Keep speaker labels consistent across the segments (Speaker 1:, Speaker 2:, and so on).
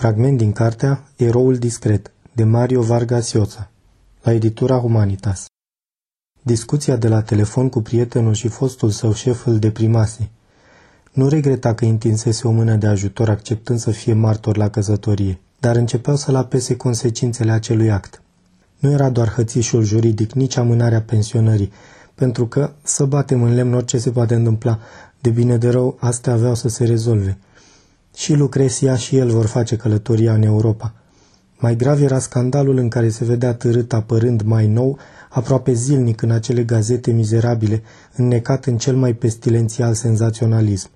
Speaker 1: Fragment din cartea Eroul discret de Mario Vargas Llosa la editura Humanitas Discuția de la telefon cu prietenul și fostul său șef îl deprimase. Nu regreta că întinsese o mână de ajutor acceptând să fie martor la căsătorie, dar începeau să-l apese consecințele acelui act. Nu era doar hățișul juridic, nici amânarea pensionării, pentru că să batem în lemn orice se poate întâmpla, de bine de rău, astea aveau să se rezolve – și Lucreția și el vor face călătoria în Europa. Mai grav era scandalul în care se vedea târât apărând mai nou, aproape zilnic în acele gazete mizerabile, înnecat în cel mai pestilențial senzaționalism.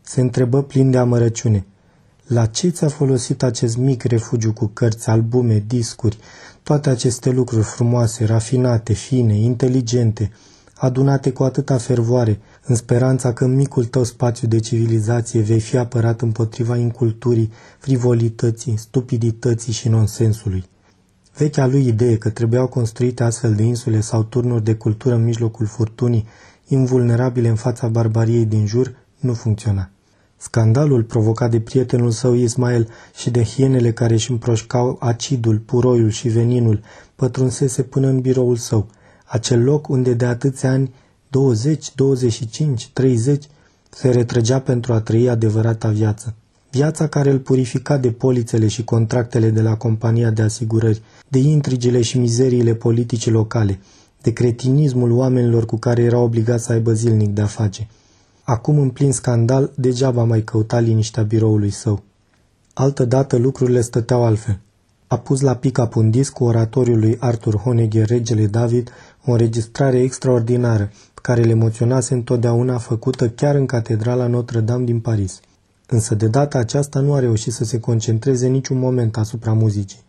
Speaker 1: Se întrebă plin de amărăciune. La ce ți-a folosit acest mic refugiu cu cărți, albume, discuri, toate aceste lucruri frumoase, rafinate, fine, inteligente, adunate cu atâta fervoare, în speranța că în micul tău spațiu de civilizație vei fi apărat împotriva inculturii, frivolității, stupidității și nonsensului. Vechea lui idee că trebuiau construite astfel de insule sau turnuri de cultură în mijlocul furtunii, invulnerabile în fața barbariei din jur, nu funcționa. Scandalul provocat de prietenul său Ismael și de hienele care își împroșcau acidul, puroiul și veninul pătrunsese până în biroul său, acel loc unde de atâția ani 20, 25, 30, se retrăgea pentru a trăi adevărata viață. Viața care îl purifica de polițele și contractele de la compania de asigurări, de intrigile și mizeriile politice locale, de cretinismul oamenilor cu care era obligat să aibă zilnic de-a face. Acum, în plin scandal, degeaba mai căuta liniștea biroului său. Altădată lucrurile stăteau altfel. A pus la pick-up un disc cu oratoriul lui Arthur Honegger, regele David, o înregistrare extraordinară, care le emoționase întotdeauna făcută chiar în catedrala Notre-Dame din Paris. Însă de data aceasta nu a reușit să se concentreze niciun moment asupra muzicii.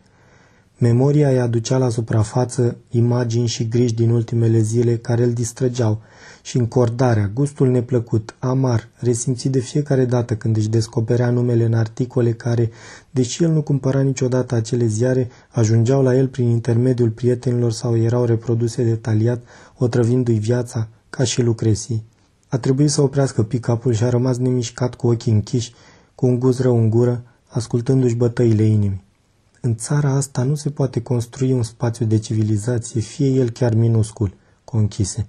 Speaker 1: Memoria îi aducea la suprafață imagini și griji din ultimele zile care îl distrăgeau și încordarea, gustul neplăcut, amar, resimțit de fiecare dată când își descoperea numele în articole care, deși el nu cumpăra niciodată acele ziare, ajungeau la el prin intermediul prietenilor sau erau reproduse detaliat, otrăvindu-i viața, ca și Lucresii. A trebuit să oprească pick-up-ul și a rămas nemișcat cu ochii închiși, cu un guz rău în gură, ascultându-și bătăile inimii. În țara asta nu se poate construi un spațiu de civilizație, fie el chiar minuscul, conchise.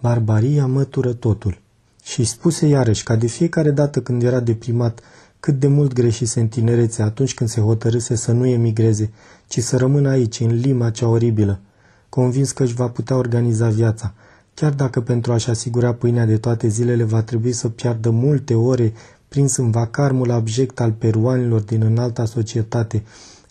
Speaker 1: Barbaria mătură totul. Și spuse iarăși, ca de fiecare dată când era deprimat, cât de mult greșise în tinerețe atunci când se hotărâse să nu emigreze, ci să rămână aici, în lima cea oribilă, convins că își va putea organiza viața, chiar dacă pentru a-și asigura pâinea de toate zilele va trebui să piardă multe ore prins în vacarmul abject al peruanilor din înalta societate,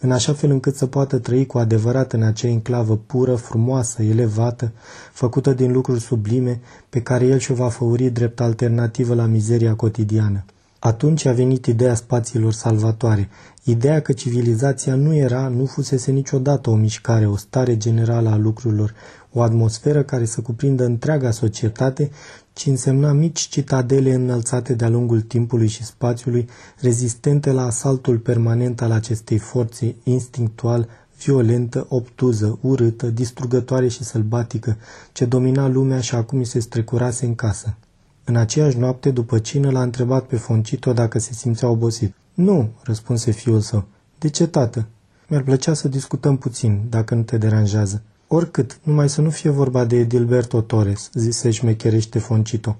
Speaker 1: în așa fel încât să poată trăi cu adevărat în acea enclavă pură, frumoasă, elevată, făcută din lucruri sublime, pe care el și-o va făuri drept alternativă la mizeria cotidiană. Atunci a venit ideea spațiilor salvatoare, ideea că civilizația nu era, nu fusese niciodată o mișcare, o stare generală a lucrurilor, o atmosferă care să cuprindă întreaga societate, ci însemna mici citadele înălțate de-a lungul timpului și spațiului, rezistente la asaltul permanent al acestei forțe instinctual, violentă, obtuză, urâtă, distrugătoare și sălbatică, ce domina lumea și acum îi se strecurase în casă. În aceeași noapte, după cină, l-a întrebat pe Foncito dacă se simțea obosit. Nu, răspunse fiul său. De ce, tată? Mi-ar plăcea să discutăm puțin, dacă nu te deranjează. Oricât, numai să nu fie vorba de Edilberto Torres, zise șmecherește Foncito.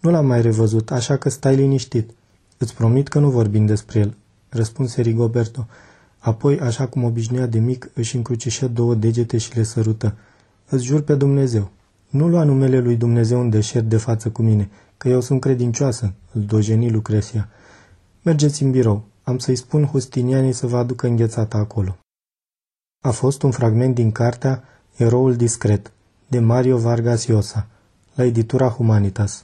Speaker 1: Nu l-am mai revăzut, așa că stai liniștit. Îți promit că nu vorbim despre el, răspunse Rigoberto. Apoi, așa cum obișnuia de mic, își încrucișă două degete și le sărută. Îți jur pe Dumnezeu. Nu lua numele lui Dumnezeu în deșert de față cu mine, că eu sunt credincioasă, îl dojeni Lucreția. Mergeți în birou. Am să-i spun Hustinianii să vă aducă înghețata acolo. A fost un fragment din cartea Eroul discret, de Mario Vargas Llosa, la editura Humanitas.